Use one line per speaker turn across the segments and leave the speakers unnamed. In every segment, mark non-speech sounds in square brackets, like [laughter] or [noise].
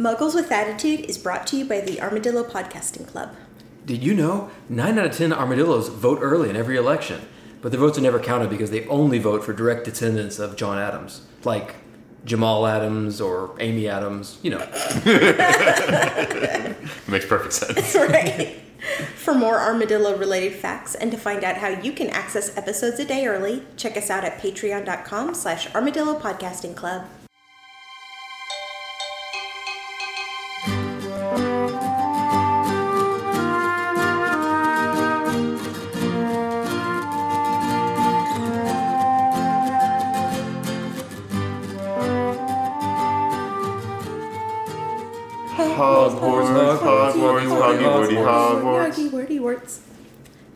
Muggles with Attitude is brought to you by the Armadillo Podcasting Club.
Did you know 9 out of 10 armadillos vote early in every election? But their votes are never counted because they only vote for direct descendants of John Adams, like Jamal Adams or Amy Adams, you know. [laughs]
Makes perfect sense. [laughs]
right. For more armadillo related facts and to find out how you can access episodes a day early, check us out at patreon.com slash armadillo podcasting club.
Hogwarts, Hogwarts, Hoggy Hogwarts.
Yoggy wordy words.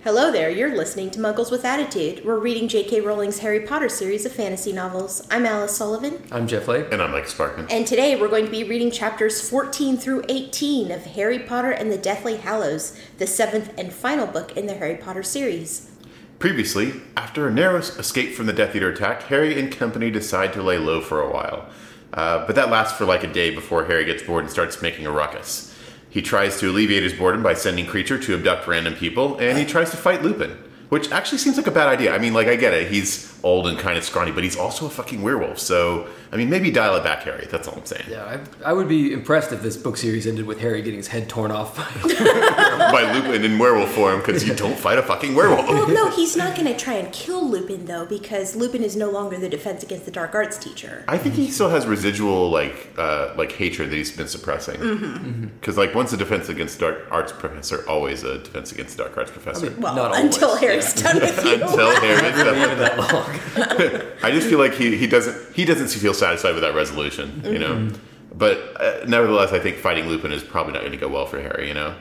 Hello there, you're listening to Muggles with Attitude. We're reading J.K. Rowling's Harry Potter series of fantasy novels. I'm Alice Sullivan,
I'm Jeff Lake.
And I'm Micah Sparkman.
and today we're going to be reading chapters 14 through 18 of Harry Potter and the Deathly Hallows, the seventh and final book in the Harry Potter series.
Previously, after a narrow escape from the Death Eater attack, Harry and company decide to lay low for a while. Uh, but that lasts for like a day before Harry gets bored and starts making a ruckus. He tries to alleviate his boredom by sending Kreacher to abduct random people, and he tries to fight Lupin, which actually seems like a bad idea. I mean, like, I get it. He's old and kind of scrawny, but he's also a fucking werewolf. So, I mean, maybe dial it back, Harry. That's all I'm saying.
Yeah, I, I would be impressed if this book series ended with Harry getting his head torn off. [laughs] [laughs]
by Lupin in werewolf form, because you don't fight a fucking werewolf.
Well, no, he's not going to try and kill Lupin, though, because Lupin is no longer the Defense Against the Dark Arts teacher.
I think he still has residual like uh, like hatred that he's been suppressing.
Mm-hmm.
Because like once a defense against dark arts professor, always a defense against dark arts professor.
Well,
Not
until
always,
Harry's
yeah.
done with you.
Until Harry,
Even that long. [laughs]
I just feel like he, he doesn't he doesn't feel satisfied with that resolution, you know.
Mm-hmm.
But uh, nevertheless, I think fighting Lupin is probably not going to go well for Harry, you know.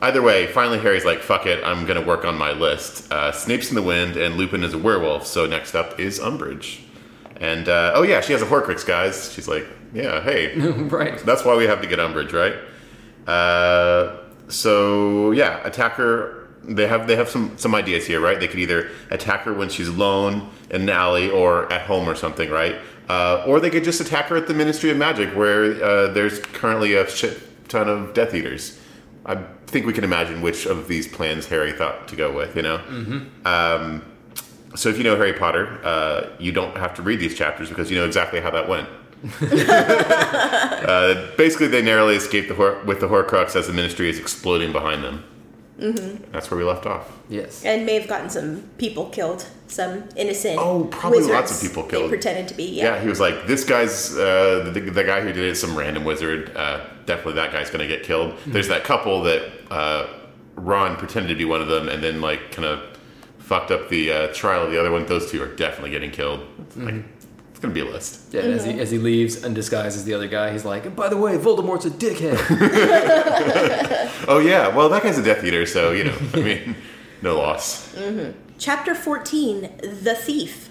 Either way, finally Harry's like, "Fuck it, I'm going to work on my list." Uh, Snape's in the wind, and Lupin is a werewolf. So next up is Umbridge, and uh, oh yeah, she has a Horcrux, guys. She's like, "Yeah, hey, [laughs]
right.
That's why we have to get Umbridge, right? Uh, so yeah, attack her. They have they have some some ideas here, right? They could either attack her when she's alone in an alley or at home or something, right? Uh, or they could just attack her at the Ministry of Magic, where uh, there's currently a shit ton of Death Eaters. I think we can imagine which of these plans Harry thought to go with. You know. Um, so if you know Harry Potter, uh, you don't have to read these chapters because you know exactly how that went. [laughs] uh, basically, they narrowly escaped the Hor- with the Horcrux as the Ministry is exploding behind them. Mm-hmm. That's where we left off.
Yes.
And may have gotten some people killed, some innocent.
Oh, probably lots of people
they
killed.
pretended to be.
Yeah,
Yeah.
he was like, "This guy's uh, the, the guy who did it, is some random wizard. Uh, definitely, that guy's going to get killed." There's that couple that uh, Ron pretended to be one of them, and then like kind of fucked up the uh, trial of the other one. Those two are definitely getting killed. It's Like, it's going to be a list.
Yeah, as, he, mm-hmm. as he leaves undisguised as the other guy, he's like, and by the way, Voldemort's a dickhead. [laughs]
Oh yeah, well that guy's a Death Eater, so you know, I mean, no loss. Mm-hmm.
Chapter 14 The Thief.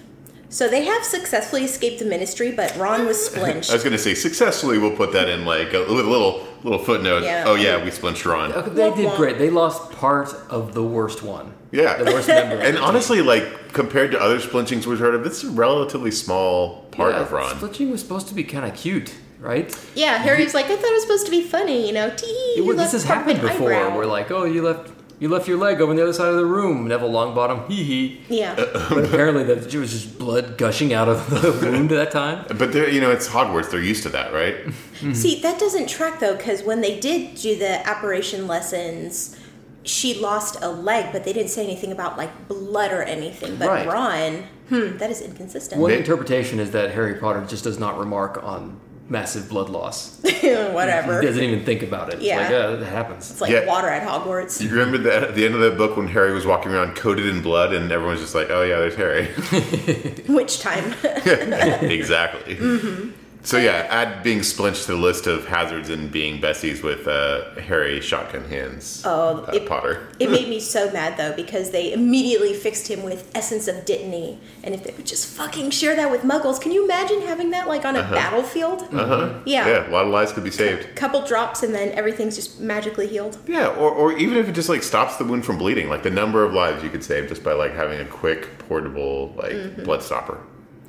So they have successfully escaped the ministry, but Ron was splinched. [laughs]
I was going to say successfully. We'll put that in like a little little, little footnote.
Yeah.
Oh yeah, we splinched Ron.
Okay, they did
Womp womp.
great. They lost part of the worst one.
Yeah.
The worst member. [laughs]
And
the
honestly, like compared to other splinchings we've heard of, this is a relatively small part
Yeah,
of Ron.
Splinching was supposed to be kind of cute, right?
yeah, Harry's like, I thought it was supposed to be funny, you know. Tee,
It
you
was-
left
this has happened before.
eyebrow.
Where like, oh, you left you left your leg over on the other side of the room. Neville Longbottom, hee hee.
Yeah.
But apparently, the, there was just blood gushing out of the [laughs] wound at that time.
But they're, you know, it's Hogwarts. They're used to that, right? [laughs]
See, that doesn't track though, because when they did do the apparition lessons, she lost a leg, but they didn't say anything about like blood or anything. But
Right.
Ron, hmm, that is inconsistent.
One interpretation is that Harry Potter just does not remark on massive blood loss. [laughs]
Whatever.
He doesn't even think about it. It's
Yeah.
like, yeah, uh, that happens.
It's like
Yeah.
water at Hogwarts.
You remember that at the end of the book when Harry was walking around coated in blood, and everyone's just like, "Oh yeah, there's Harry." [laughs]
Which time? [laughs]
exactly. Mm-hmm. So yeah, add being splinched to the list of hazards and being besties with uh, Harry Shotgun Hands.
Oh,
uh,
it-
Potter.
It made me so mad though because they immediately fixed him with essence of dittany, and if they would just fucking share that with Muggles, can you imagine having that like on a battlefield?
Uh huh.
Yeah.
Yeah, a lot of lives could be saved.
Couple drops and then everything's just magically healed.
Yeah, or, or even if it just like stops the wound from bleeding, like the number of lives you could save just by like having a quick portable like blood stopper.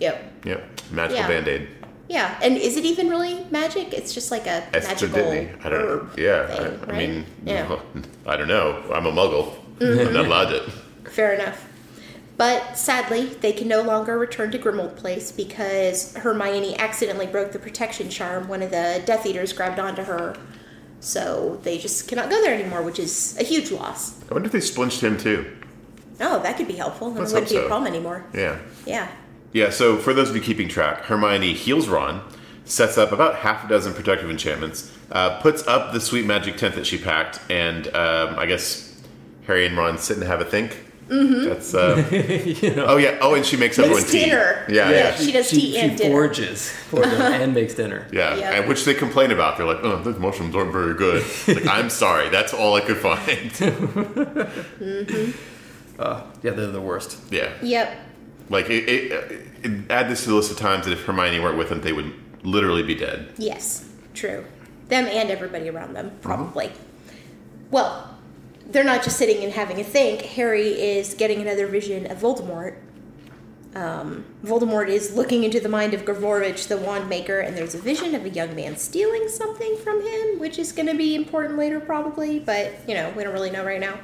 Yep.
Yep, magical
Yeah.
band aid.
Yeah, and is it even really magic? It's just like a
It's
magical
Disney. I don't know. Yeah,
thing,
I, I
right?
mean,
yeah, [laughs]
I don't know. I'm a muggle. I'm not allowed to.
fair enough. But sadly, they can no longer return to Grimmauld Place because Hermione accidentally broke the protection charm. One of the Death Eaters grabbed onto her, so they just cannot go there anymore, which is a huge loss.
I wonder if they splinched him too.
Oh, that could be helpful. Then it wouldn't be a problem anymore.
Yeah.
Yeah.
Yeah, so for those of you keeping track, Hermione heals Ron, sets up about half a dozen protective enchantments, uh, puts up the sweet magic tent that she packed, and um, I guess Harry and Ron sit and have a think. Mm-hmm. That's uh, [laughs]
you know.
oh yeah. Oh, and she makes everyone tea.
dinner.
Yeah,
Yeah,
yeah,
she does tea and
she
dinner.
forges for them [laughs] and makes dinner.
yeah.
Yeah.
And which they complain about. They're like, "Oh, those mushrooms aren't very good." like, [laughs] I'm sorry, that's all I could find.
Uh, yeah, they're the worst.
yeah.
Yep.
Like, it, it, it, add this to the list of times that if Hermione weren't with them, they would literally be dead.
Yes, true. Them and everybody around them,
Mm-hmm.
probably. Well, they're not just sitting and having a think. Harry is getting another vision of Voldemort. Um, Voldemort is looking into the mind of Gregorovich, the wand maker, and there's a vision of a young man stealing something from him, which is going to be important later, probably, but, you know, we don't really know right now.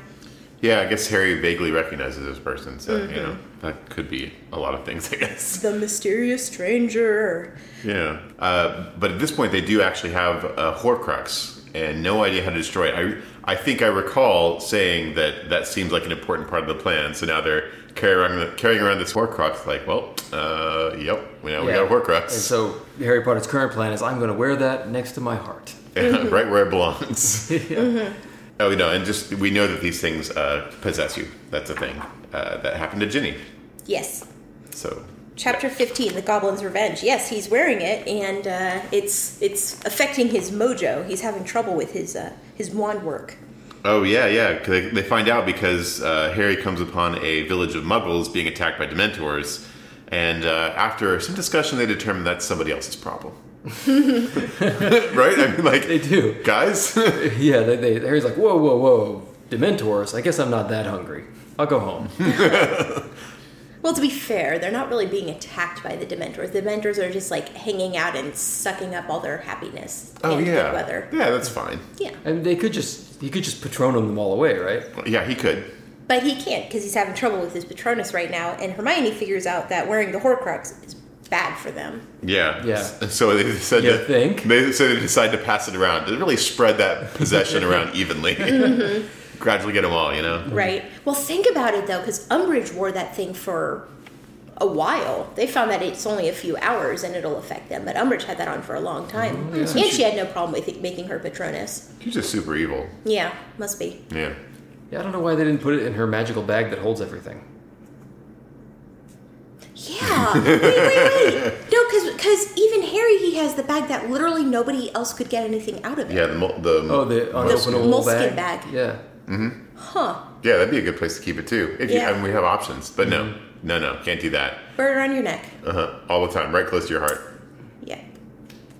Yeah, I guess Harry vaguely recognizes this person, so
Mm-hmm.
you know that could be a lot of things, I guess.
The mysterious stranger.
Yeah, uh, but at this point, they do actually have a Horcrux and no idea how to destroy it. I I think I recall saying that that seems like an important part of the plan. So now they're carrying around, carrying around this Horcrux. Like, well, uh, yep, we know we got a Horcrux,
And so Harry Potter's current plan is I'm going to wear that next to my heart. [laughs]
right where it [laughs] belongs.
yeah.
Oh no, and just we know that these things uh, possess you. That's a thing uh, that happened to Ginny.
Yes.
So
Chapter 15, The Goblin's Revenge. Yes, he's wearing it, and uh, it's it's affecting his mojo. He's having trouble with his uh, his wand work.
Oh yeah, yeah. They, they find out because uh, Harry comes upon a village of Muggles being attacked by Dementors, and uh, after some discussion, they determine that's somebody else's problem. [laughs] right? I mean, like
They do.
guys. [laughs]
Yeah, they, they, Harry's like, whoa, whoa, whoa. Dementors? I guess I'm not that hungry. I'll go home. [laughs]
Well, to be fair, they're not really being attacked by the Dementors. The Dementors are just like hanging out and sucking up all their happiness
oh
and
yeah,
good weather.
yeah. That's fine.
Yeah,
and they could just, he could just Patronum them all away, right?
Yeah, he could.
but he can't because he's having trouble with his Patronus right now. And Hermione figures out that wearing the Horcrux is bad for them.
Yeah.
Yeah. [laughs]
So they decided
You
to
think?
they so they decide to pass it around to really spread that possession [laughs] around evenly. [laughs]
Mm-hmm.
Gradually get them all, you know.
Right. Well, think about it though, because Umbridge wore that thing for a while. They found that it's only a few hours and it'll affect them, but Umbridge had that on for a long time, and she had no problem with it making her Patronus.
He's just super evil.
Yeah, must be.
Yeah.
Yeah, I don't know why they didn't put it in her magical bag that holds everything.
Yeah. wait, wait, wait. No, because even Harry, he has the bag that literally nobody else could get anything out of it.
Yeah. The mol- the
Oh, the unopenable
moleskin
bag?
bag.
Yeah.
Huh.
Yeah, that'd be a good place to keep it too. If you,
Yeah.
and we have options, but no, no, no, can't do that.
Wear it around your neck.
Uh huh. All the time, right close to your heart.
Yeah.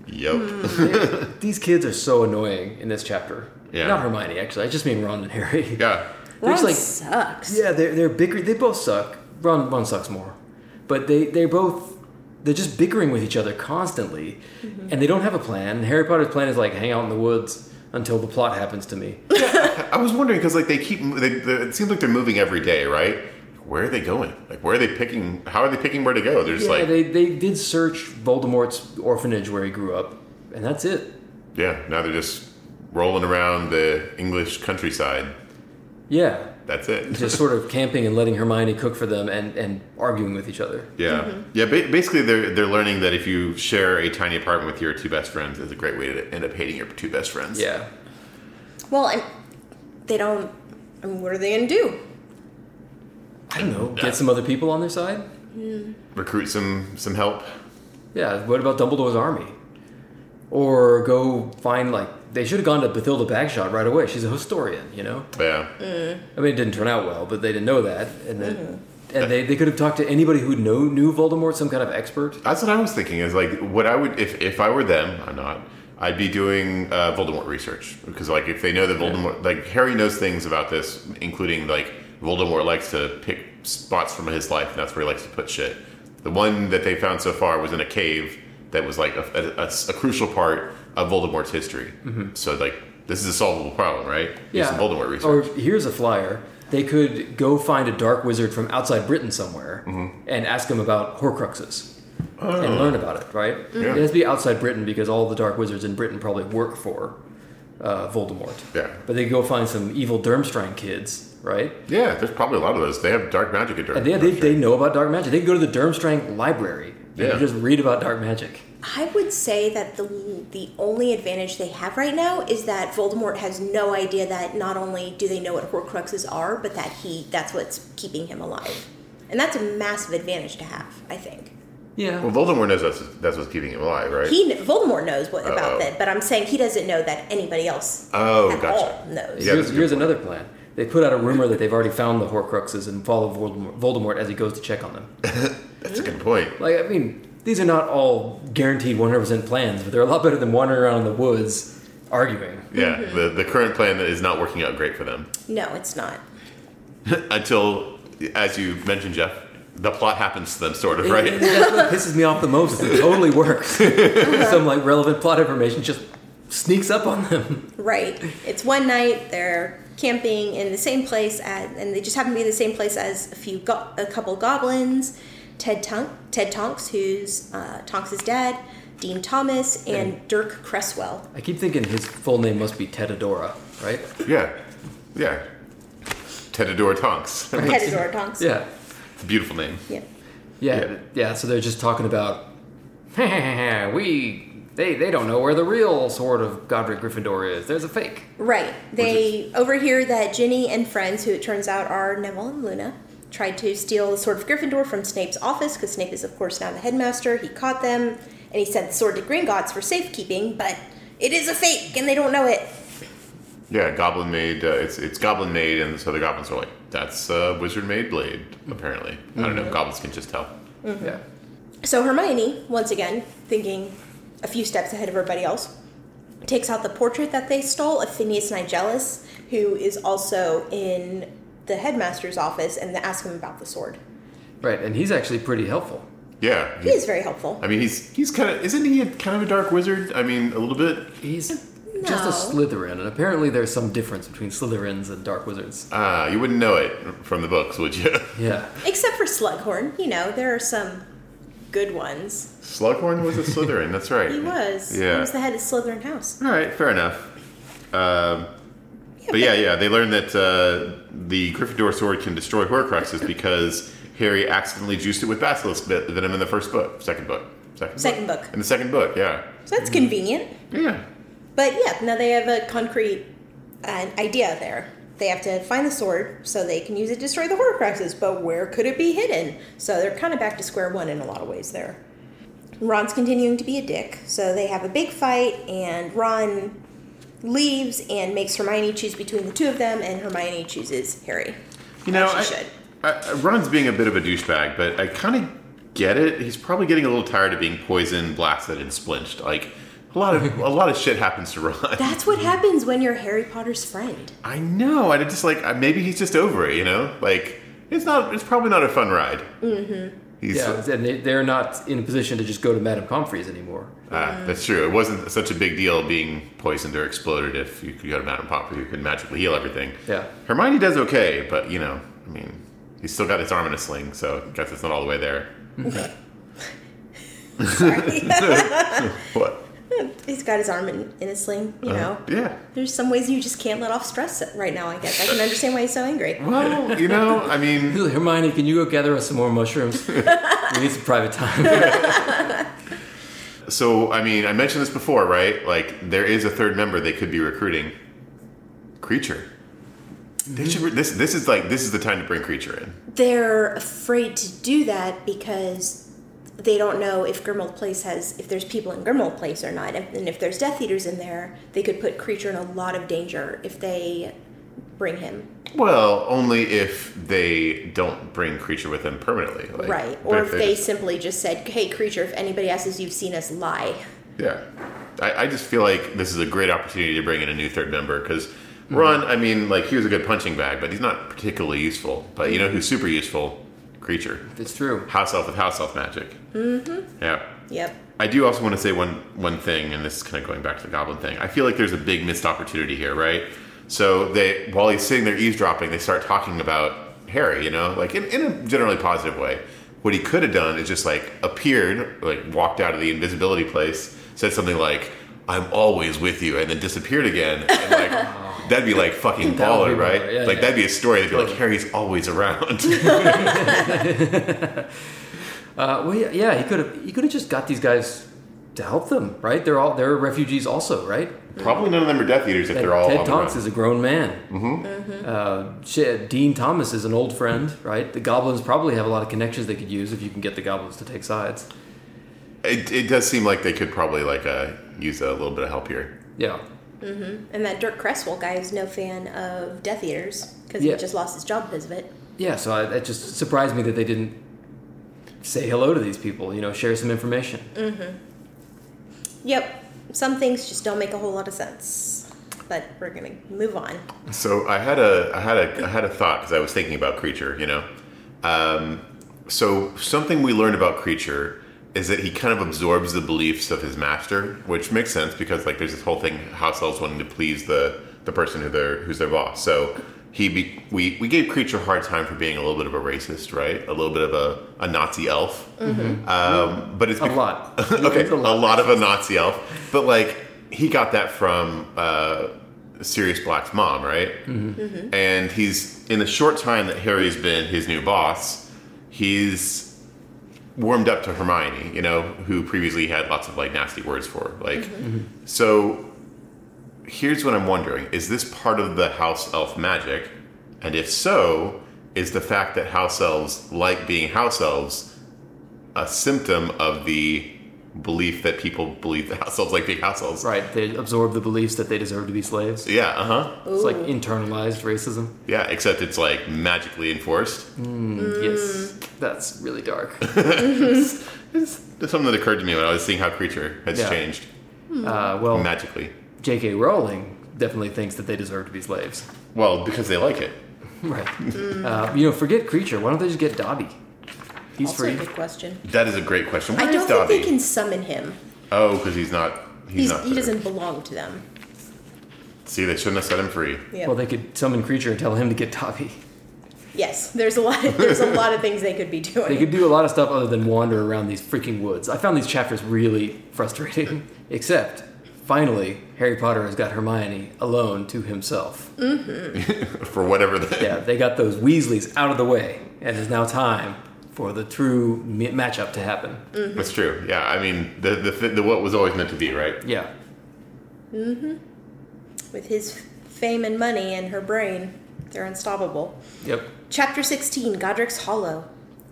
Yep.
Hmm. [laughs]
These kids are so annoying in this chapter.
Yeah.
Not Hermione, actually. I just mean Ron and Harry.
yeah.
They're
Ron
like,
sucks.
yeah, they're, they're bickering. They both suck. Ron, Ron sucks more. But they, they're both, they're just bickering with each other constantly.
Mm-hmm.
And they don't have a plan. Harry Potter's plan is like hang out in the woods until the plot happens to me. [laughs]
I was wondering because like they keep, they, they, it seems like they're moving every day, right? Where are they going? Like, where are they picking? How are they picking where to go? They're just
yeah,
like,
they, they did search Voldemort's orphanage where he grew up. And that's it.
yeah. Now they're just rolling around the English countryside.
Yeah.
That's it.
Just sort of camping and letting Hermione cook for them and, and arguing with each other.
Yeah, mm-hmm. yeah. Ba- basically, they're they're learning that if you share a tiny apartment with your two best friends, it's a great way to end up hating your two best friends.
Yeah.
Well, and they don't. I mean, what are they gonna do?
I don't know. Get some other people on their side? Hmm.
recruit some some help.
Yeah, what about Dumbledore's army? Or go find, like, they should have gone to Bathilda Bagshot right away. She's a historian, you know?
Yeah,
I mean, it didn't turn out well, but they didn't know that. And then. And they, they could have talked to anybody who know, knew Voldemort, some kind of expert.
that's what I was thinking. Is like what I would if if I were them. I'm not. I'd be doing uh, Voldemort research because like if they know that Voldemort, like Harry knows things about this, including like Voldemort likes to pick spots from his life, and that's where he likes to put shit. The one that they found so far was in a cave that was like a, a- a- a crucial part of Voldemort's history. So like this is a solvable problem, right? Use some Voldemort research.
Or here's a flyer. They could go find a dark wizard from outside Britain somewhere
Mm-hmm.
and ask him about Horcruxes and learn about it, right?
Oh. Yeah.
It has to be outside Britain because all the dark wizards in Britain probably work for uh, Voldemort.
Yeah.
But they go find some evil Durmstrang kids, right?
yeah, there's probably a lot of those. They have dark magic at Durham.
And they, they, they know about dark magic. They can go to the Durmstrang library
Yeah.
and just read about dark magic.
I would say that the the only advantage they have right now is that Voldemort has no idea that not only do they know what Horcruxes are, but that he that's what's keeping him alive, and that's a massive advantage to have. I think
Yeah.
well, Voldemort knows that's, that's what's keeping him alive, right?
he Voldemort knows what about
Uh-oh.
that, but I'm saying he doesn't know that anybody else
Oh,
at
gotcha.
all knows.
Yeah,
here's
that's a good
here's another plan. They put out a rumor that they've already found the Horcruxes and follow Voldemort, Voldemort as he goes to check on them. [laughs]
That's a good point.
Like, I mean, these are not all guaranteed 100% plans, but they're a lot better than wandering around in the woods arguing.
Yeah, the, the current plan is not working out great for them.
No, it's not. [laughs]
Until, as you mentioned, Jeff, the plot happens to them, sort of,
And
right?
that's what pisses me off the most. It totally works. [laughs] [laughs] Some like relevant plot information just sneaks up on them.
Right. It's one night. They're camping in the same place, at, and they just happen to be in the same place as a few, go- a couple goblins. Ted Tonk, Ted Tonks, who's uh, Tonks' dad, Dean Thomas, and Dirk Cresswell.
I keep thinking his full name must be Tedadora, right?
yeah, yeah. Tedador Tonks. [laughs]
Tedador Tonks.
Yeah.
It's a Beautiful name.
Yeah.
Yeah,
Yeah.
yeah. So they're just talking about [laughs] we they they don't know where the real sword of Godric Gryffindor is. There's a fake.
Right. They overhear that Ginny and friends, who it turns out are Neville and Luna, tried to steal the Sword of Gryffindor from Snape's office because Snape is, of course, now the headmaster. He caught them and he sent the sword to Gringotts for safekeeping, but it is a fake and they don't know it.
Yeah, Goblin made. Uh, it's it's Goblin made, and so the goblins are like, "That's uh, Wizard made blade." Apparently, I don't know. Goblins can just tell.
Yeah.
So Hermione, once again, thinking a few steps ahead of everybody else, takes out the portrait that they stole of Phineas Nigellus, who is also in the headmaster's office, and ask him about the sword.
Right, and he's actually pretty helpful.
Yeah,
He is very helpful.
I mean, he's he's kind of isn't he a, kind of a dark wizard? I mean, a little bit.
He's
No.
just a Slytherin, and apparently there's some difference between Slytherins and Dark Wizards.
Ah, you wouldn't know it from the books, would you? [laughs]
Yeah.
Except for Slughorn, you know, there are some good ones.
Slughorn was a Slytherin. That's right.
He was. Yeah. He
Yeah.
was the head of Slytherin House.
All right, fair enough. Um, but yeah, yeah, they learned that uh, the Gryffindor sword can destroy Horcruxes because Harry accidentally juiced it with basilisk venom in the first book, second book, second,
Second book.
in the second book. Yeah,
So that's convenient.
yeah.
But yeah, now they have a concrete uh, idea there. They have to find the sword so they can use it to destroy the Horcruxes, but where could it be hidden? So they're kind of back to square one in a lot of ways there. Ron's continuing to be a dick, so they have a big fight, and Ron leaves and makes Hermione choose between the two of them, and Hermione chooses Harry.
You know,
she
I,
should.
I, Ron's being a bit of a douchebag, but I kind of get it. He's probably getting a little tired of being poisoned, blasted, and splinched. Like a lot of a lot of shit happens to Ron.
That's what happens when you're Harry Potter's friend.
I know. I just like maybe he's just over it. You know, like it's not. It's probably not a fun ride. Mm-hmm. He's,
Yeah, and they, they're not in a position to just go to Madame Pomfrey's anymore.
Ah, that's true. It wasn't such a big deal being poisoned or exploded if you could go to Madame Pomfrey, you could magically heal everything.
Yeah.
Hermione does okay, but you know, I mean, he's still got his arm in a sling, so I guess it's not all the way there. [laughs] [laughs]
Sorry. [laughs]
What? [laughs]
He's got his arm in, in a sling, you uh, know.
Yeah.
There's some ways you just can't let off stress right now, I guess. I can understand why he's so angry. [laughs]
Well, you know, I mean, [laughs]
Hermione, can you go gather us some more mushrooms? we need some private time.
so I mean, I mentioned this before, right? Like, there is a third member they could be recruiting. Kreacher. They should. This this is like this is the time to bring Kreacher in.
They're afraid to do that because they don't know if Grimmauld Place has, if there's people in Grimmauld Place or not. And and if there's Death Eaters in there, they could put Kreacher in a lot of danger if they bring him.
Well, only if they don't bring Kreacher with them permanently. Like,
right. Or if they
just-
simply just said, hey, Kreacher, if anybody asks you've seen us lie.
Yeah. I, I just feel like this is a great opportunity to bring in a new third member because mm-hmm. Ron, I mean, like, he was a good punching bag, but he's not particularly useful. But you know who's super useful? Kreacher.
it's true.
House elf with house elf magic. Mm-hmm. Yeah.
Yep.
I do also want to say one one thing, and this is kind of going back to the goblin thing. I feel like there's a big missed opportunity here, right? So they, while he's sitting there eavesdropping, they start talking about Harry. You know, like in, in a generally positive way. What he could have done is just like appeared, like walked out of the invisibility place, said something like, "I'm always with you," and then disappeared again. And like [laughs] that'd be like fucking baller,
be
right?
baller, yeah,
like
yeah.
that'd be a story. They'd be like, "Harry's always around." [laughs] [laughs]
Uh, well, yeah, yeah, he could have. He could have just got these guys to help them, right? They're all they're refugees, also, right?
Probably none of them are Death Eaters if they're all
Ted
on
Tonks is a grown man. Mm-hmm. Uh, shit, Dean Thomas is an old friend, right? The goblins probably have a lot of connections they could use if you can get the goblins to take sides.
It, it does seem like they could probably like uh, use a little bit of help here.
Yeah,
And that Dirk Cresswell guy is no fan of Death Eaters because
Yeah.
he just lost his job because of it.
yeah. So I, it just surprised me that they didn't say hello to these people. You know, share some information.
Yep. Some things just don't make a whole lot of sense. But we're gonna move on.
So I had a I had a I had a thought because I was thinking about Kreacher. You know, um, so something we learned about Kreacher is that he kind of absorbs the beliefs of his master, which makes sense because like there's this whole thing house elves wanting to please the the person who they're who's their boss. So he be, we we gave Kreacher a hard time for being a little bit of a racist, right? A little bit of a, a Nazi elf. Um, but it's
A
bec-
lot. [laughs]
okay,
It's
a lot of a Nazi elf, but like he got that from uh, Sirius Black's mom, right? Mm-hmm. And he's in the short time that Harry's been his new boss, he's warmed up to Hermione, you know, who previously had lots of like nasty words for. her. Like, mm-hmm. Mm-hmm. so here's what I'm wondering: Is this part of the house elf magic? And if so, is the fact that house elves like being house elves a symptom of the belief that people believe that house elves like being house elves?
Right. They absorb the beliefs that they deserve to be slaves.
Yeah, uh huh.
It's like internalized racism.
Yeah, except it's like magically enforced.
Yes, that's really dark. [laughs]
It's, it's something that occurred to me when I was seeing how Kreacher has
Yeah.
changed
Uh, well,
magically.
J.K. Rowling definitely thinks that they deserve to be slaves.
Well, because they like it. [laughs]
Right. Uh, you know, forget Kreacher. Why don't they just get Dobby? He's
also
free.
a good question.
That is a great question.
I don't
is
think they can summon him.
Oh, because he's not. He's,
He's,
not.
he
there.
doesn't belong to them.
See, they shouldn't have set him free.
Yeah.
Well, they could summon Kreacher and tell him to get Dobby.
yes, there's a lot. There's a lot of things they could be doing. [laughs]
They could do a lot of stuff other than wander around these freaking woods. I found these chapters really frustrating. [laughs] Except, finally, Harry Potter has got Hermione alone to himself. Mm-hmm. [laughs]
For whatever the.
Yeah, they got those Weasleys out of the way, and it's now time for the true ma- matchup to happen.
That's true. Yeah, I mean, the, the the what was always meant to be, right?
Yeah. Mhm.
With his fame and money and her brain, they're unstoppable.
Yep.
Chapter 16 Godric's Hollow.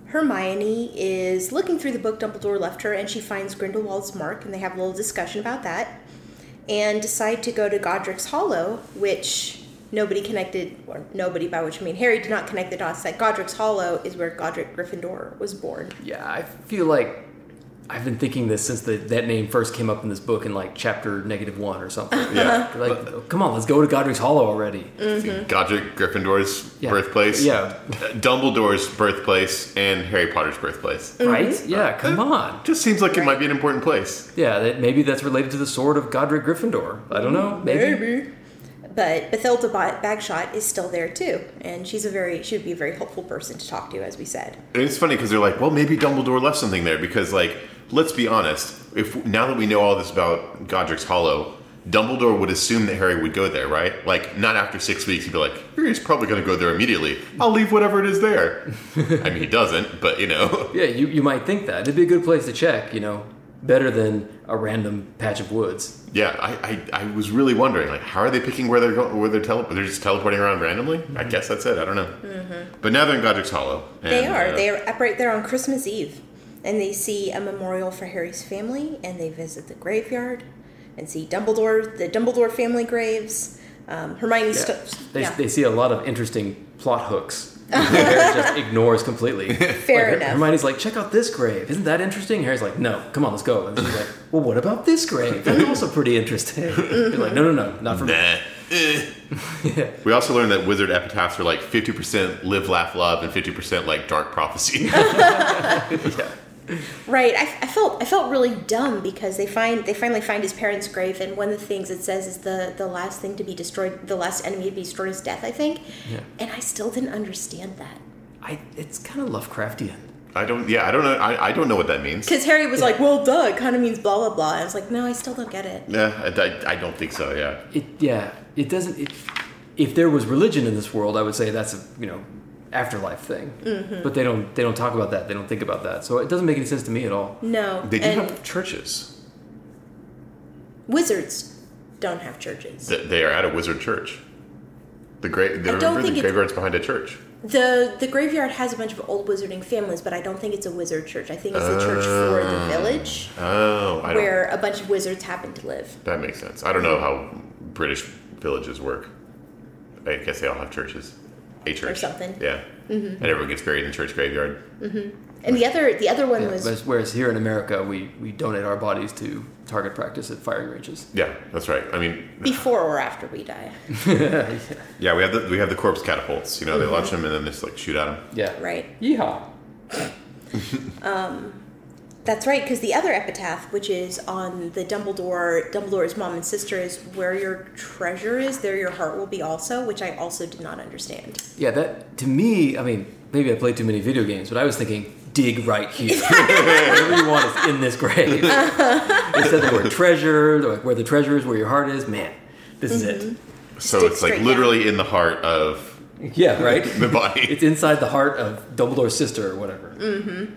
Hermione is looking through the book Dumbledore left her and she finds Grindelwald's mark and they have a little discussion about that and decide to go to Godric's Hollow, which nobody connected, or nobody by which I mean Harry did not connect the dots that Godric's Hollow is where Godric Gryffindor was born.
Yeah, I feel like I've been thinking this since the, that name first came up in this book in like chapter negative one or something. [laughs]
Yeah.
Like, come on, let's go to Godric's Hollow already. Mm-hmm.
Godric Gryffindor's
Yeah.
birthplace.
Yeah. [laughs]
Dumbledore's birthplace and Harry Potter's birthplace.
Right? Mm-hmm. Yeah, uh, come on.
Just seems like it might be an important place.
Yeah, that, maybe that's related to the sword of Godric Gryffindor. I don't know. Maybe.
But Bathilda Bagshot is still there too, and she's a very she would be a very helpful person to talk to, as we said.
And it's funny because they're like, well, maybe Dumbledore left something there because, like, let's be honest. If now that we know all this about Godric's Hollow, Dumbledore would assume that Harry would go there, right? Like, not after six weeks, he'd be like, Harry's probably going to go there immediately. I'll leave whatever it is there. [laughs] I mean, he doesn't, but you know.
Yeah, you, you might think that. It'd be a good place to check, you know, better than a random patch of woods.
Yeah, I, I, I was really wondering, like, how are they picking where they're going? Where they're tele- they're just teleporting around randomly? I guess that's it. I don't know. But now they're in Godric's Hollow.
They are.
uh,
They are up right there on Christmas Eve. And they see a memorial for Harry's family, and they visit the graveyard and see Dumbledore, the Dumbledore family graves. Um, Hermione,
Yeah.
st-
They,
yeah,
they see a lot of interesting plot hooks. [laughs] [laughs] Harry just ignores completely.
fair
Like,
enough.
Hermione's like, check out this grave. Isn't that interesting? Harry's like, no, come on, let's go. And she's like, well, what about this grave? That's [laughs] also pretty interesting. He's like, no, no, no, not for me.
Nah. Eh. We also learned that wizard epitaphs are like 50% live, laugh, love, and 50% like dark prophecy.
Yeah.
Right. I, I felt I felt really dumb because they find they finally find his parents' grave, and one of the things it says is the the last thing to be destroyed, the last enemy to be destroyed is death. I think.
Yeah.
And I still didn't understand that
I it's kind of Lovecraftian.
I don't. Yeah, I don't know. I, I don't know what that means.
because Harry was like, "Well, duh, it kind of means blah blah blah." I was like, "No, I still don't get it."
Yeah, I, I, I don't think so. Yeah.
It yeah, it doesn't. It, if there was religion in this world, I would say that's a you know afterlife thing.
Mm-hmm.
But they don't they don't talk about that. They don't think about that. So it doesn't make any sense to me at all.
No.
They do
and
have churches.
wizards don't have churches.
Th- They are at a wizard church. The great.
don't think
the graveyard's behind a church.
The the graveyard has a bunch of old wizarding families, but I don't think it's a wizard church. I think it's a church for the village
Oh, I don't.
where a bunch of wizards happen to live.
That makes sense. I don't know how British villages work. I guess they all have churches. A church.
something.
Yeah. Mm-hmm. And everyone gets buried in the church graveyard. Mm-hmm.
And the other the other one
Yeah,
was
whereas, whereas here in America, we, we donate our bodies to target practice at firing ranges.
Yeah, that's right. I mean, [laughs]
before or after we die. [laughs]
yeah, we have the we have the corpse catapults. You know, they mm-hmm. launch them and then they just like shoot at them.
Yeah.
Right.
Yeehaw. [laughs]
Um, That's right, because the other epitaph, which is on the Dumbledore, Dumbledore's mom and sister, is where your treasure is, there your heart will be also, which I also did not understand.
Yeah, that to me, I mean, maybe I played too many video games, but I was thinking, dig right here. [laughs] Whatever you want is in this grave. Uh-huh. Instead of the word treasure, like where the treasure is, where your heart is, man, this is it. Mm-hmm.
So
Stick
it's like
straight
literally in the heart of
Yeah, right? [laughs]
the body.
It's inside the heart of Dumbledore's sister or whatever. Mm-hmm.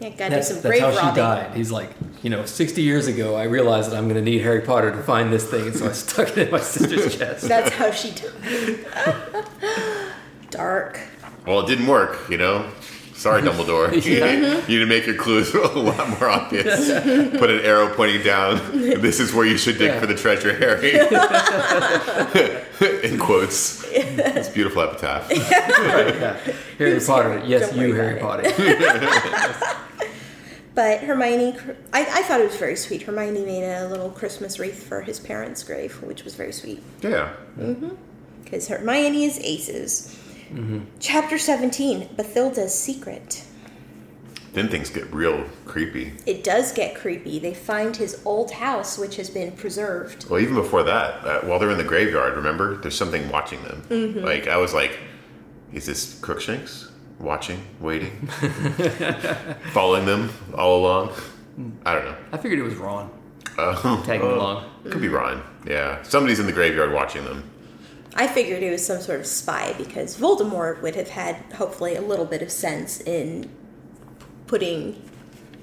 Yeah, gotta
That's,
do some
that's
grave
how she died. He's like, you know, 60 years ago, I realized that I'm going to need Harry Potter to find this thing, and so I [laughs] stuck it in my sister's [laughs] chest.
That's how she died. [laughs] Dark.
well, it didn't work. You know. Sorry, Dumbledore. you, need, you need to make your clues a lot more obvious. Put an arrow pointing down. This is where you should dig
Yeah.
for the treasure, Harry. in quotes. It's a beautiful epitaph.
Right, yeah. Harry
Who's
Potter. Yes,
Don't
you, Harry Potter.
But Hermione, I, I thought it was very sweet. Hermione made a little Christmas wreath for his parents' grave, which was very sweet.
Yeah.
Because Hermione is aces.
Mm-hmm.
Chapter 17 Bathilda's Secret.
Then things get real creepy.
It does get creepy. They find his old house, which has been preserved.
Well, even before that, uh, while they're in the graveyard, remember, there's something watching them.
Mm-hmm.
Like I was like, is this Crookshanks watching, waiting, [laughs] [laughs] following them all along? I don't know.
I figured it was Ron
Uh,
tagging along.
could be Ron. Yeah, somebody's in the graveyard watching them.
I figured it was some sort of spy because Voldemort would have had, hopefully, a little bit of sense in putting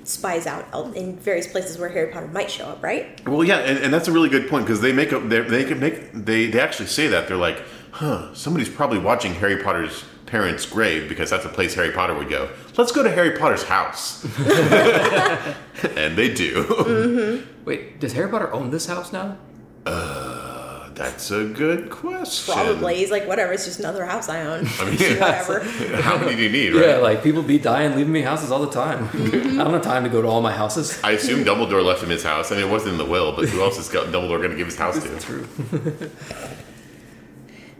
spies out out in various places where Harry Potter might show up, right?
Well, yeah, and, and that's a really good point because they make a they they can make they they actually say that they're like, huh, somebody's probably watching Harry Potter's parents' grave because that's the place Harry Potter would go. Let's go to Harry Potter's house, [laughs] and they do.
Wait, does Harry Potter own this house now?
Uh, That's a good question.
Probably. He's like, whatever, it's just another house I own. [laughs]
I mean,
whatever. [laughs]
how many do you need, right?
Yeah, like people be dying, leaving me houses all the time. I don't have time to go to all my houses.
I assume Dumbledore left him his house. I mean, it wasn't in the will, but who else is Dumbledore going to give his house to?
True.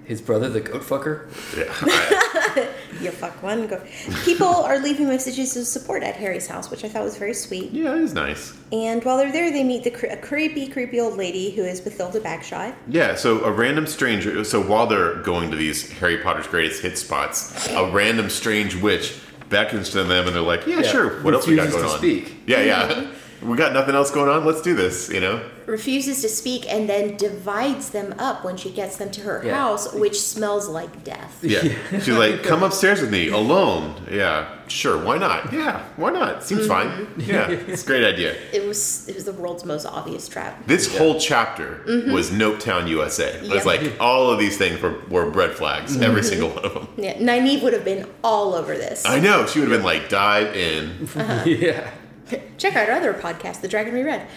His brother, the goat fucker.
Yeah, [laughs]
You fuck one. Go. People are leaving messages of support at Harry's house, which I thought was very sweet.
yeah, it is nice.
And while they're there, they meet the cre- a creepy, creepy old lady who is Bathilda Bagshot.
Yeah, so a random stranger. So while they're going to these Harry Potter's greatest hit spots, a random strange witch beckons to them, and they're like, "Yeah,
Yeah,
sure. What else we got going
to
on?
speak.
Yeah, yeah. [laughs] we got nothing else going on. Let's do this. You know.
Refuses to speak and then divides them up when she gets them to her
Yeah.
house, which smells like death.
Yeah. She's like, "Come upstairs with me, alone." Yeah, sure. Why not? Yeah, why not? Seems mm-hmm. fine. Yeah, [laughs] it's a great idea.
It was it was the world's most obvious trap.
This whole chapter mm-hmm. was Nopetown, USA. It was
Yep.
like all of these things were, were red flags, mm-hmm. every single one of them.
Yeah, Nynaeve would have been all over this.
I know she would have been like, dive in. [laughs]
yeah.
Check out our other podcast, The Dragon Reread.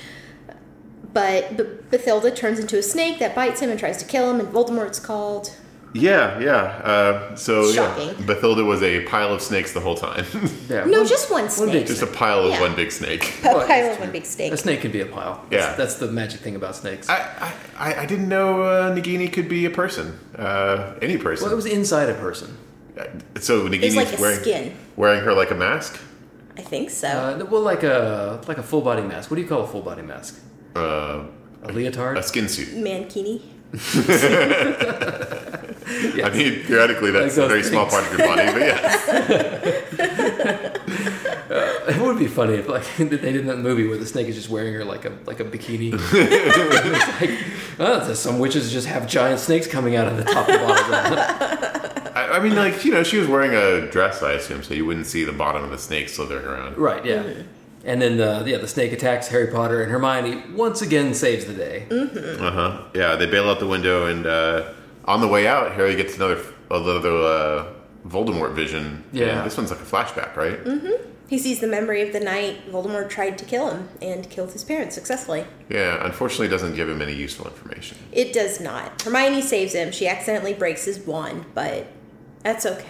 But B- Bathilda turns into a snake that bites him and tries to kill him, and Voldemort's called.
Yeah, yeah. Uh, so
Shocking.
yeah, Bathilda was a pile of snakes the whole time. [laughs]
yeah.
No,
one-
just one snake.
big
Just a pile of
Yeah.
one big snake. [laughs]
a
Well,
pile of one big snake.
A snake can be a pile.
Yeah.
That's, that's the magic thing about snakes.
I, I, I didn't know uh, Nagini could be a person. Uh, any person.
well, it was inside a person.
so Nagini's
It's like a
wearing
skin.
wearing her like a mask.
I think so.
Uh, well, like a like a full body mask. What do you call a full body mask?
Uh,
A leotard.
a skin suit.
Mankini. [laughs]
I mean, theoretically, that's
Like
a very
those
small part of your body, but yes. [laughs]
It would be funny if like [laughs] they did that movie where the snake is just wearing her like a like a bikini. it's like, oh, there's some witches just have giant snakes coming out of the top and bottom. Of them.
I, I mean, like, you know, she was wearing a dress, I assume, so you wouldn't see the bottom of the snake slithering around.
right? Yeah. And then the yeah the snake attacks Harry Potter and Hermione once again saves the day.
Uh huh. Yeah, they bail out the window, and uh, on the way out, Harry gets another another uh, Voldemort vision.
Yeah.
And this one's like a flashback, right? Mm-hmm.
He sees the memory of the night Voldemort tried to kill him and killed his parents successfully.
Yeah. Unfortunately, it doesn't give him any useful information.
It does not. Hermione saves him. She accidentally breaks his wand, but that's okay.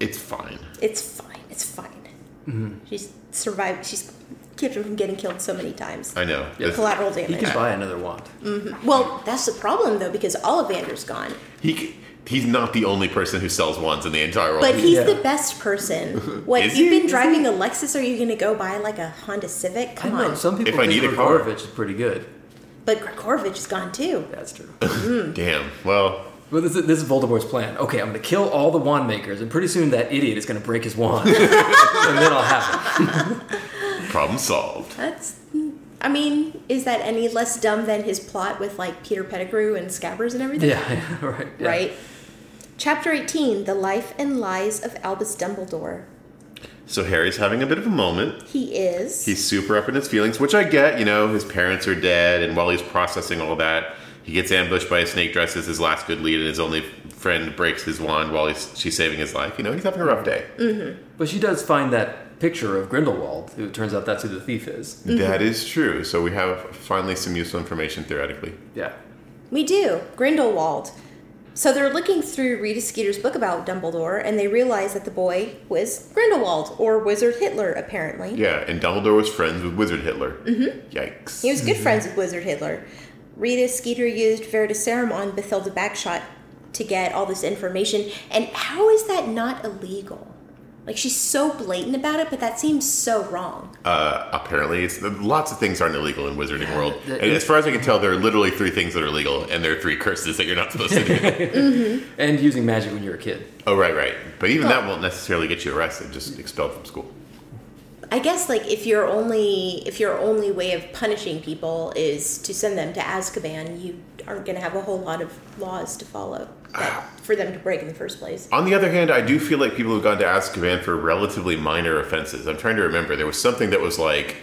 It's fine.
It's fine. It's fine. Mm-hmm. She's survived. She's kept him from getting killed so many times.
I know.
Yeah.
It's-
Collateral
He
damage.
can buy another wand. Mm-hmm.
Well, that's the problem though, because Ollivander's gone.
He c- he's not the only person who sells wands in the entire world.
But he's
Yeah.
the best person. [laughs] What
Is
you've
he?
been driving a Lexus? Are you going to go buy like a Honda Civic?
I
Come
know
on.
some people
If I
think
need a car.
Gregorovich is pretty good.
But Gregorovich is gone too.
That's true. [laughs]
Damn. Well,
Well, this is, this is Voldemort's plan. Okay, I'm going to kill all the wand makers, and pretty soon that idiot is going to break his wand, [laughs] and then I'll have it.
problem solved.
That's. I mean, is that any less dumb than his plot with like Peter Pettigrew and Scabbers and everything? [laughs]
Yeah, right. yeah.
Right. Chapter 18 The Life and Lies of Albus Dumbledore.
So Harry's having a bit of a moment.
He is.
He's super up in his feelings, which I get. You know, his parents are dead, and while he's processing all that, he gets ambushed by a snake dressed as his last good lead, and his only friend breaks his wand while he's, she's saving his life. You know, he's having a rough day.
But she does find that picture of Grindelwald, who it turns out that's who the thief is.
That is true. So we have finally some useful information theoretically.
Yeah.
We do. Grindelwald. So they're looking through Rita Skeeter's book about Dumbledore, and they realize that the boy was Grindelwald, or Wizard Hitler, apparently.
Yeah, and Dumbledore was friends with Wizard Hitler. Mm-hmm. Yikes.
He was good friends with Wizard Hitler. Rita Skeeter used Veritaserum on Bathilda Bagshot to get all this information. And how is that not illegal? Like, she's so blatant about it, but that seems so wrong.
Uh, apparently, it's lots of things aren't illegal in Wizarding World.
the-
And as far as I can tell, there are literally three things that are illegal, and there are three curses that you're not supposed to do. [laughs]
And using magic when you're a kid.
oh, right, right. But even that won't necessarily get you arrested, just expelled from school.
I guess like if your only if your only way of punishing people is to send them to Azkaban, you aren't going to have a whole lot of laws to follow that, for them to break in the first place.
On the other hand, I do feel like people who've gone to Azkaban for relatively minor offenses. I'm trying to remember. There was something that was like,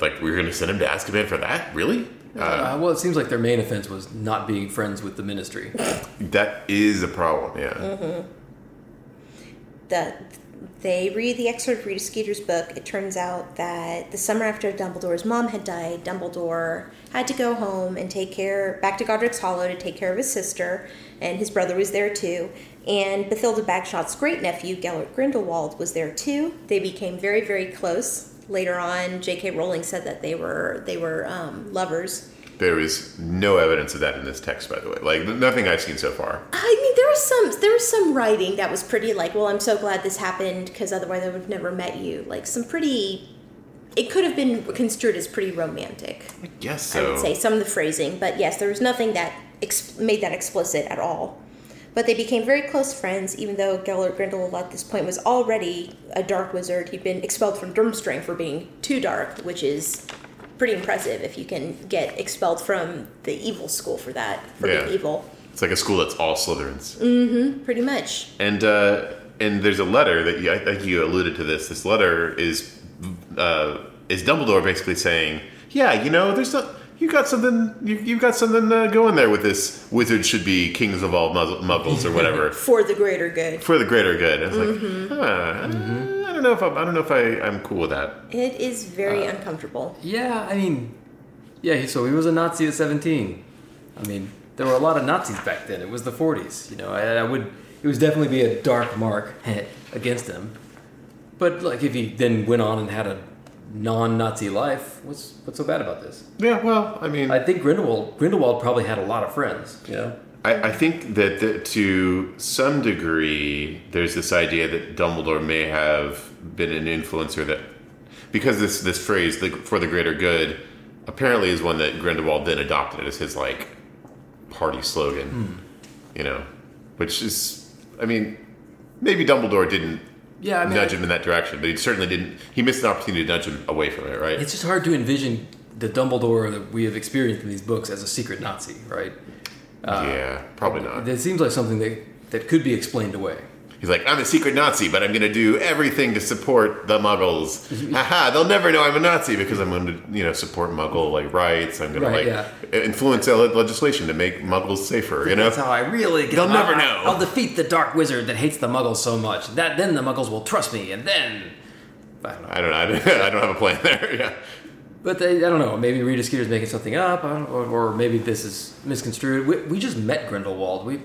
like we were going to send him to Azkaban for that? Really? Uh,
Uh, well, it seems like their main offense was not being friends with the ministry.
that is a problem. Yeah.
Mm-hmm. the they read the excerpt of Rita Skeeter's book. It turns out that the summer after Dumbledore's mom had died, Dumbledore had to go home and take care back to Godric's Hollow to take care of his sister, and his brother was there too. And Bathilda Bagshot's great nephew, Gellert Grindelwald, was there too. They became very, very close. Later on, J.K. Rowling said that they were they were um, lovers.
There is no evidence of that in this text, by the way. Like nothing I've seen so far.
I mean, there was some there was some writing that was pretty like, well, I'm so glad this happened because otherwise I would have never met you. Like some pretty, it could have been construed as pretty romantic.
I guess
I would say some of the phrasing, but yes, there was nothing that ex- made that explicit at all. But they became very close friends, even though Gellert Grindelwald at this point was already a dark wizard. He'd been expelled from Durmstrang for being too dark, which is pretty impressive if you can get expelled from the evil school for that, for
Yeah.
being evil.
It's like a school that's all Slytherins.
Pretty much.
And uh, and there's a letter that you, I think you alluded to this. This letter is uh, is Dumbledore basically saying, yeah, you know, there's some, you got something you you got something uh, going there with this. Wizards should be kings of all muzzle- muggles or whatever [laughs]
For the greater good.
for the greater good. It's like, huh, I don't know if I'm, I don't know if I I'm cool with that.
It is very
Uh,
uncomfortable.
Yeah, I mean, yeah, so he was a Nazi at 17. I mean, there were a lot of Nazis back then. It was the 40s. You know, I, I would, it would definitely be a dark mark against him. But, like, if he then went on and had a non-Nazi life. What's what's so bad about this?
Yeah, well, I mean,
I think Grindelwald Grindelwald probably had a lot of friends. You know,
I, I think that the, to some degree, there's this idea that Dumbledore may have been an influencer that, because this this phrase the, "for the greater good," apparently is one that Grindelwald then adopted as his like party slogan. Hmm. You know, which is, I mean, maybe Dumbledore didn't
Yeah, I mean,
nudge him in that direction, but he certainly didn't. He missed an opportunity to nudge him away from it, right?
it's just hard to envision the Dumbledore that we have experienced in these books as a secret Nazi, right?
Uh, yeah, probably not.
It seems like something that that could be explained away.
He's like, I'm a secret Nazi, but I'm going to do everything to support the Muggles. [laughs] Haha! They'll never know I'm a Nazi because I'm going to, you know, support Muggle like rights. I'm going
Right,
to like influence legislation to make Muggles safer. You know,
That's how I really get.
They'll never
I'll-
know.
I'll defeat the Dark Wizard that hates the Muggles so much. That then the Muggles will trust me, and then I don't know.
I don't know. I don't, [laughs] I don't have a plan there. [laughs] Yeah,
But they, I don't know. Maybe Rita Skeeter's making something up, or, or maybe this is misconstrued. We, we just met Grindelwald. We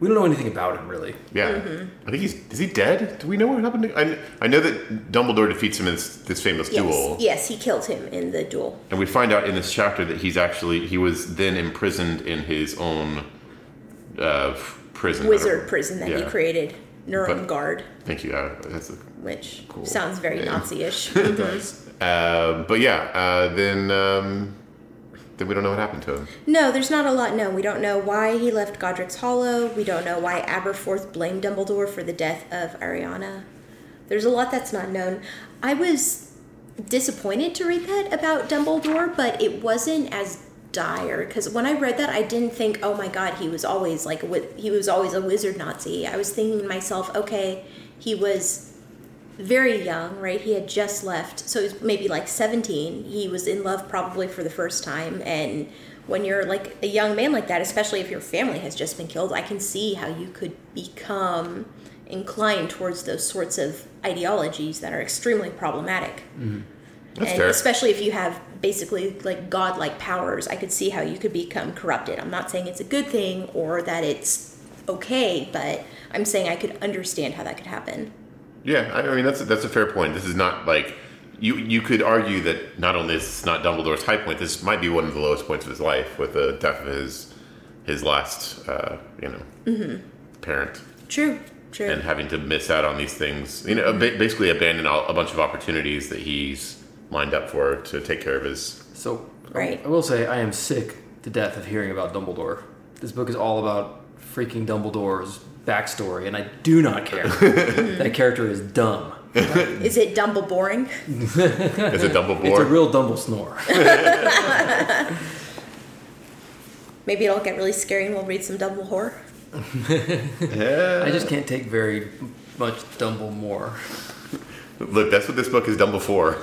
we don't know anything about him really.
yeah.
Mm-hmm.
I think he's is he dead? Do we know what happened? To, I, I know that Dumbledore defeats him in this, this famous
Yes,
duel,
yes, he killed him in the duel.
and we find out in this chapter that he's actually he was then imprisoned in his own uh, prison.
Wizard prison that he
Yeah.
created,
But-
Nurmengard,
Thank you. Uh, that's a
which
Cool.
sounds very
Yeah.
Nazi-ish. [laughs]
It does. Uh, but yeah, uh, then um, then we don't know what happened to him.
No, there's not a lot known. We don't know why he left Godric's Hollow. We don't know why Aberforth blamed Dumbledore for the death of Ariana. There's a lot that's not known. I was disappointed to read that about Dumbledore, but it wasn't as dire because when I read that, I didn't think, "Oh my God, he was always like a, wi- he was always a wizard Nazi." I was thinking to myself, "Okay, he was very young, right? He had just left, so he was maybe like 17. He was in love probably for the first time. And when you're like a young man like that, especially if your family has just been killed, I can see how you could become inclined towards those sorts of ideologies that are extremely problematic. Mm-hmm.
That's
and
fair.
especially if you have basically like godlike powers, I could see how you could become corrupted. I'm not saying it's a good thing or that it's okay, but I'm saying I could understand how that could happen.
Yeah, I I mean that's that's a fair point. This is not like you you could argue that not only is this not Dumbledore's high point, this might be one of the lowest points of his life with the death of his his last uh, you know
Mm-hmm.
parent
True, true.
and having to miss out on these things. You know, ba- basically abandon all, a bunch of opportunities that he's lined up for to take care of his.
So
Right.
I will say I am sick to death of hearing about Dumbledore. This book is all about freaking Dumbledore's backstory, and I do not care. [laughs] that character is dumb.
Is it Dumble boring? [laughs]
Is it Dumbledore?
It's a real Dumble snore. [laughs]
Maybe it'll get really scary and we'll read some Dumble horror.
yeah.
I just can't take very much Dumble more.
Look, that's what this book is done before.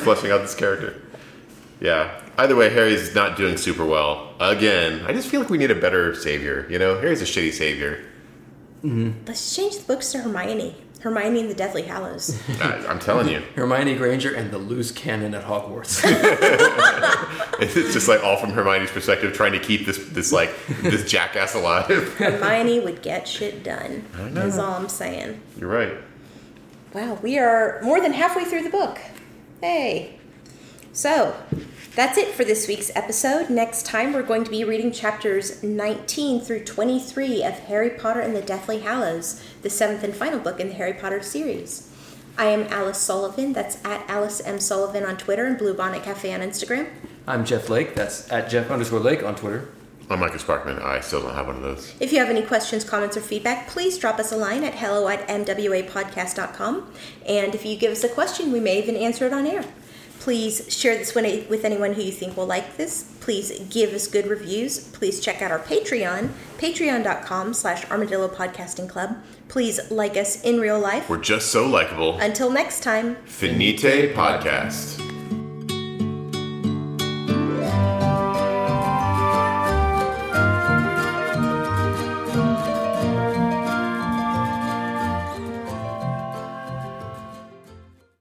Fleshing out this character. Yeah. Either way, Harry's not doing super well. Again, I just feel like we need a better savior. You know, Harry's a shitty savior. Mm-hmm.
Let's change the books to Hermione. Hermione and the Deathly Hallows. [laughs]
I, I'm telling you, [laughs]
Hermione Granger and the loose cannon at Hogwarts. [laughs]
it's just like all from Hermione's perspective, trying to keep this this like this jackass alive.
Hermione would get shit done. Is all I'm saying.
You're right.
Wow, we are more than halfway through the book. Hey. So, that's it for this week's episode. Next time, we're going to be reading chapters 19 through 23 of Harry Potter and the Deathly Hallows, the seventh and final book in the Harry Potter series. I am Alice Sullivan. That's at Alice M. Sullivan on Twitter and Bluebonnet Cafe on Instagram.
I'm Jeff Lake. That's at Jeff underscore Lake on Twitter.
I'm Micah Sparkman. I still don't have one of those.
If you have any questions, comments, or feedback, please drop us a line at hello at mwapodcast.com. And if you give us a question, we may even answer it on air. Please share this with anyone who you think will like this. Please give us good reviews. Please check out our Patreon, patreon.com slash armadillo podcasting club. Please like us in real life.
We're just so likable.
Until next time.
Finite Podcast.